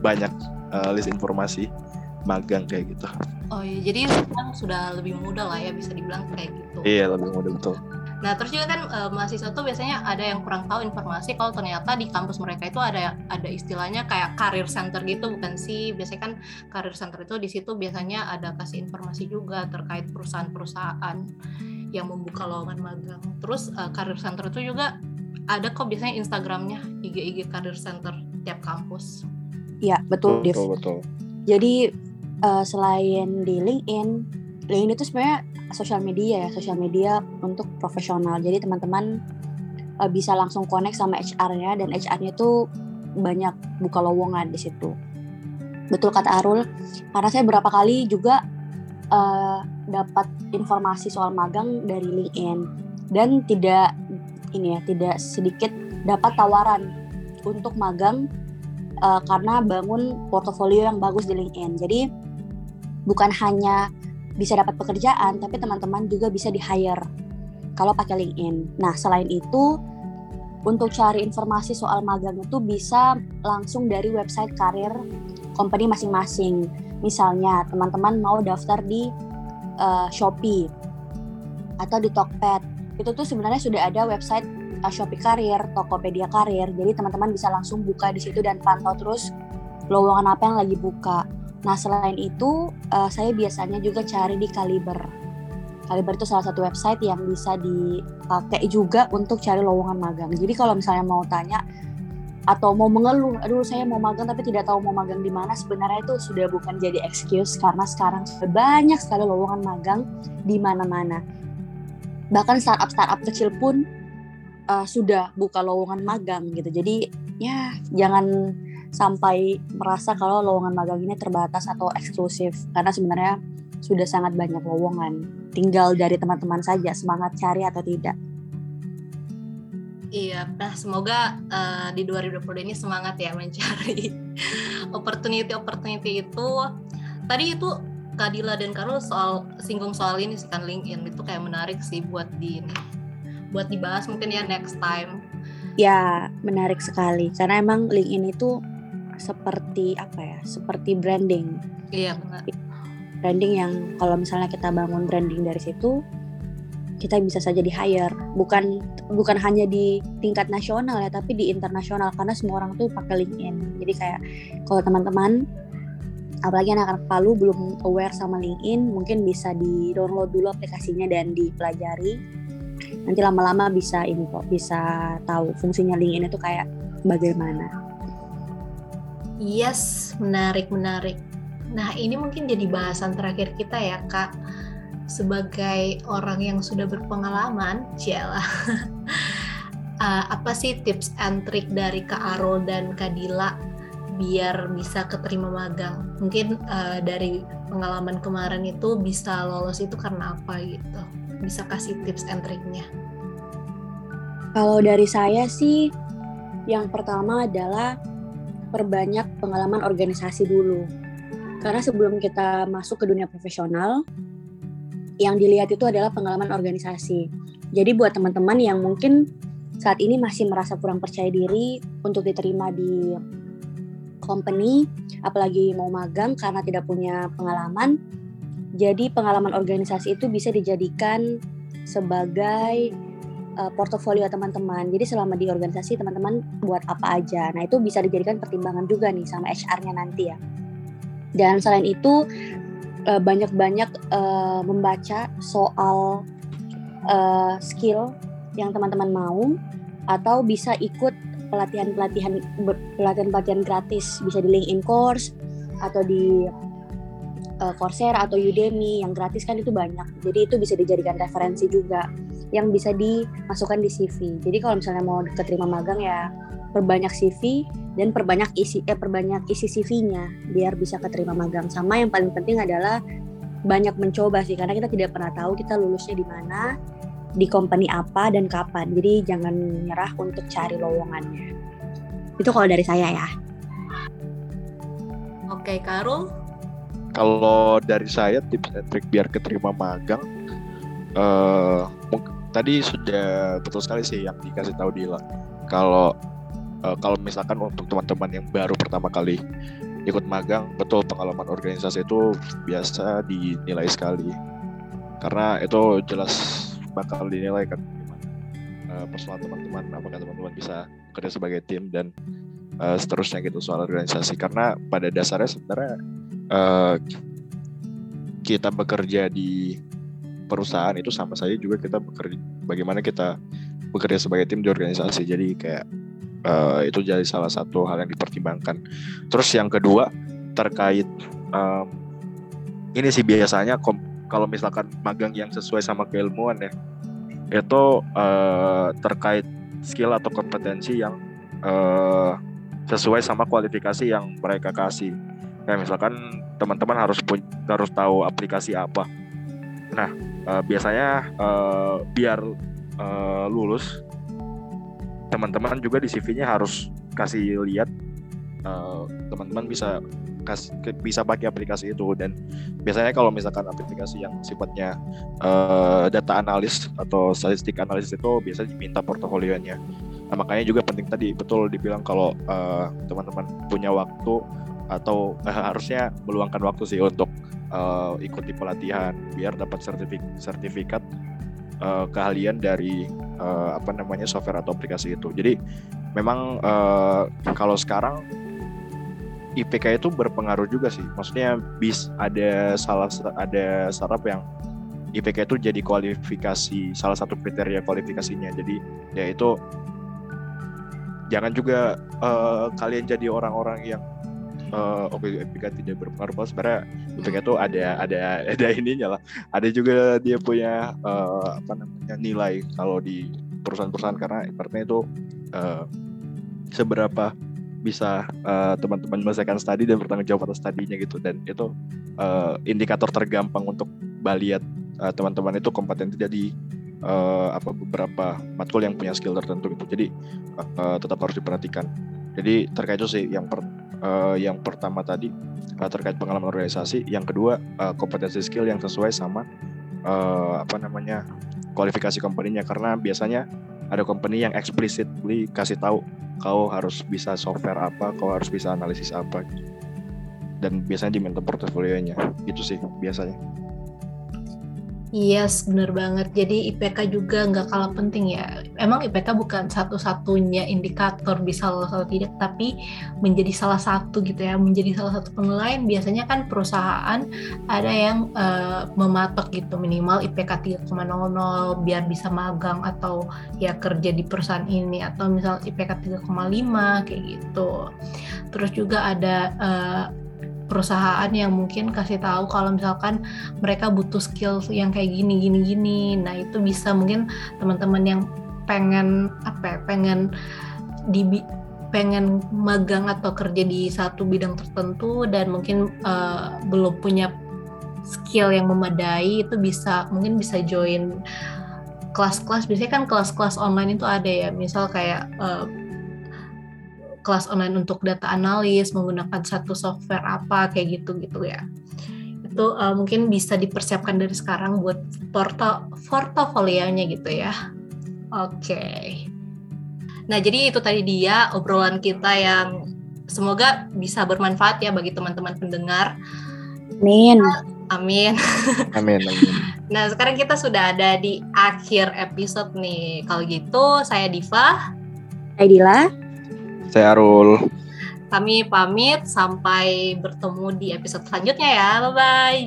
[SPEAKER 2] banyak uh, list informasi magang kayak gitu
[SPEAKER 3] oh iya jadi sekarang sudah lebih mudah lah ya bisa dibilang kayak gitu
[SPEAKER 2] iya lebih mudah betul
[SPEAKER 3] Nah, terus juga kan e, mahasiswa tuh biasanya ada yang kurang tahu informasi kalau ternyata di kampus mereka itu ada ada istilahnya kayak career center gitu bukan sih? Biasanya kan career center itu di situ biasanya ada kasih informasi juga terkait perusahaan-perusahaan yang membuka lowongan magang. Terus uh, Career Center itu juga ada kok biasanya Instagramnya IG-IG Career Center tiap kampus.
[SPEAKER 1] Iya betul, betul, Div. betul. Jadi uh, selain di LinkedIn, LinkedIn itu sebenarnya sosial media ya, sosial media untuk profesional. Jadi teman-teman uh, bisa langsung connect sama HR-nya dan HR-nya itu banyak buka lowongan di situ. Betul kata Arul, karena saya berapa kali juga uh, dapat informasi soal magang dari LinkedIn dan tidak ini ya tidak sedikit dapat tawaran untuk magang uh, karena bangun portofolio yang bagus di LinkedIn. Jadi bukan hanya bisa dapat pekerjaan, tapi teman-teman juga bisa di hire kalau pakai LinkedIn. Nah selain itu untuk cari informasi soal magang itu bisa langsung dari website karir company masing-masing. Misalnya teman-teman mau daftar di uh, Shopee atau di Tokped itu tuh sebenarnya sudah ada website uh, Shopee Karir, Tokopedia Karir. Jadi teman-teman bisa langsung buka di situ dan pantau terus lowongan apa yang lagi buka. Nah selain itu uh, saya biasanya juga cari di Kaliber. Kaliber itu salah satu website yang bisa dipakai juga untuk cari lowongan magang. Jadi kalau misalnya mau tanya atau mau mengeluh, aduh saya mau magang tapi tidak tahu mau magang di mana, sebenarnya itu sudah bukan jadi excuse karena sekarang sudah banyak sekali lowongan magang di mana-mana. Bahkan startup-startup kecil pun uh, sudah buka lowongan magang gitu. Jadi ya jangan sampai merasa kalau lowongan magang ini terbatas atau eksklusif karena sebenarnya sudah sangat banyak lowongan. Tinggal dari teman-teman saja semangat cari atau tidak.
[SPEAKER 3] Iya, nah semoga uh, di 2020 ini semangat ya mencari opportunity-opportunity itu. Tadi itu Kadila dan Karul soal singgung soal ini sih kan LinkedIn itu kayak menarik sih buat di ini, buat dibahas mungkin ya next time.
[SPEAKER 1] Ya menarik sekali karena emang LinkedIn itu seperti apa ya, seperti branding.
[SPEAKER 3] Iya benar.
[SPEAKER 1] Branding yang kalau misalnya kita bangun branding dari situ, kita bisa saja di hire. Bukan bukan hanya di tingkat nasional ya tapi di internasional. Karena semua orang tuh pakai LinkedIn. Jadi kayak kalau teman-teman apalagi anak-anak Palu belum aware sama LinkedIn mungkin bisa di download dulu aplikasinya dan dipelajari. Nanti lama-lama bisa ini kok bisa tahu fungsinya LinkedIn itu kayak bagaimana
[SPEAKER 3] yes menarik menarik nah ini mungkin jadi bahasan terakhir kita ya kak sebagai orang yang sudah berpengalaman, cialah. uh, apa sih tips and trick dari Kak Arul dan Kak Dila biar bisa keterima magang? Mungkin uh, dari pengalaman kemarin itu bisa lolos itu karena apa gitu? Bisa kasih tips and triknya?
[SPEAKER 1] Kalau dari saya sih, yang pertama adalah perbanyak pengalaman organisasi dulu. Karena sebelum kita masuk ke dunia profesional, yang dilihat itu adalah pengalaman organisasi. Jadi buat teman-teman yang mungkin saat ini masih merasa kurang percaya diri untuk diterima di company, apalagi mau magang karena tidak punya pengalaman, jadi pengalaman organisasi itu bisa dijadikan sebagai uh, portofolio teman-teman. Jadi selama di organisasi teman-teman buat apa aja. Nah, itu bisa dijadikan pertimbangan juga nih sama HR-nya nanti ya. Dan selain itu uh, banyak-banyak uh, membaca soal uh, skill yang teman-teman mau atau bisa ikut pelatihan-pelatihan pelatihan-pelatihan gratis bisa di LinkedIn course atau di Coursera atau Udemy yang gratis kan itu banyak. Jadi itu bisa dijadikan referensi juga yang bisa dimasukkan di CV. Jadi kalau misalnya mau keterima magang ya perbanyak CV dan perbanyak isi eh perbanyak isi CV-nya biar bisa keterima magang. Sama yang paling penting adalah banyak mencoba sih karena kita tidak pernah tahu kita lulusnya di mana, di company apa dan kapan. Jadi jangan menyerah untuk cari lowongannya. Itu kalau dari saya ya.
[SPEAKER 3] Oke, Karul.
[SPEAKER 2] Kalau dari saya tips and trik biar keterima magang uh, tadi sudah betul sekali sih yang dikasih tahu Dila. Kalau uh, kalau misalkan untuk teman-teman yang baru pertama kali ikut magang, betul pengalaman organisasi itu biasa dinilai sekali. Karena itu jelas bakal dinilai kan uh, personal teman-teman, apakah teman-teman bisa bekerja sebagai tim dan uh, seterusnya gitu soal organisasi. Karena pada dasarnya sebenarnya uh, kita bekerja di perusahaan itu sama saja juga kita bekerja bagaimana kita bekerja sebagai tim di organisasi. Jadi kayak uh, itu jadi salah satu hal yang dipertimbangkan. Terus yang kedua terkait um, ini sih biasanya kalau misalkan magang yang sesuai sama keilmuan ya itu uh, terkait skill atau kompetensi yang uh, sesuai sama kualifikasi yang mereka kasih. Kayak misalkan teman-teman harus harus tahu aplikasi apa. Nah, uh, biasanya uh, biar uh, lulus teman-teman juga di CV-nya harus kasih lihat uh, teman-teman bisa kas, bisa pakai aplikasi itu dan biasanya kalau misalkan aplikasi yang sifatnya uh, data analis atau statistik analis itu biasa diminta portofolionya. Nah, makanya juga penting tadi betul dibilang kalau uh, teman-teman punya waktu atau uh, harusnya meluangkan waktu sih untuk uh, ikuti pelatihan biar dapat sertifik sertifikat uh, keahlian dari uh, apa namanya software atau aplikasi itu. Jadi memang uh, kalau sekarang IPK itu berpengaruh juga sih. Maksudnya bis ada salah ada startup yang IPK itu jadi kualifikasi salah satu kriteria kualifikasinya jadi yaitu jangan juga uh, kalian jadi orang-orang yang uh, oke okay, tidak berpengaruh sebenarnya IPK itu ada ada ada ininya lah. Ada juga dia punya uh, apa namanya nilai kalau di perusahaan-perusahaan. Karena ibaratnya itu uh, seberapa bisa uh, teman-teman menyelesaikan studi dan bertanggung jawab atas studinya gitu. Dan itu uh, indikator tergampang untuk baliat uh, teman-teman itu kompeten tidak di uh, apa beberapa matkul yang punya skill tertentu gitu. Jadi uh, tetap harus diperhatikan. Jadi terkait itu sih yang per, uh, yang pertama tadi uh, terkait pengalaman organisasi yang kedua uh, kompetensi skill yang sesuai sama uh, apa namanya kualifikasi company-nya karena biasanya ada company yang explicitly kasih tahu kau harus bisa software apa, kau harus bisa analisis apa. Dan biasanya diminta portofolionya. Itu sih biasanya.
[SPEAKER 3] Yes, bener banget. Jadi IPK juga nggak kalah penting ya. Emang IPK bukan satu-satunya indikator bisa lolos atau tidak, tapi menjadi salah satu gitu ya, menjadi salah satu penilaian. Biasanya kan perusahaan ada yang uh, mematok gitu minimal IPK 3,00 biar bisa magang atau ya kerja di perusahaan ini atau misal IPK 3,5 kayak gitu. Terus juga ada uh, perusahaan yang mungkin kasih tahu kalau misalkan mereka butuh skill yang kayak gini gini gini nah itu bisa mungkin teman-teman yang pengen apa ya, pengen di pengen magang atau kerja di satu bidang tertentu dan mungkin uh, belum punya skill yang memadai itu bisa mungkin bisa join kelas-kelas. Biasanya kan kelas-kelas online itu ada ya misal kayak uh, kelas online untuk data analis menggunakan satu software apa kayak gitu gitu ya. Itu uh, mungkin bisa dipersiapkan dari sekarang buat porto portofolionya gitu ya oke okay. nah jadi itu tadi dia obrolan kita yang semoga bisa bermanfaat ya bagi teman-teman pendengar
[SPEAKER 1] amin
[SPEAKER 3] amin
[SPEAKER 2] amin amin
[SPEAKER 3] nah sekarang kita sudah ada di akhir episode nih kalau gitu saya Diva
[SPEAKER 1] saya Dila
[SPEAKER 2] saya Arul.
[SPEAKER 3] Kami pamit sampai bertemu di episode selanjutnya ya. Bye bye.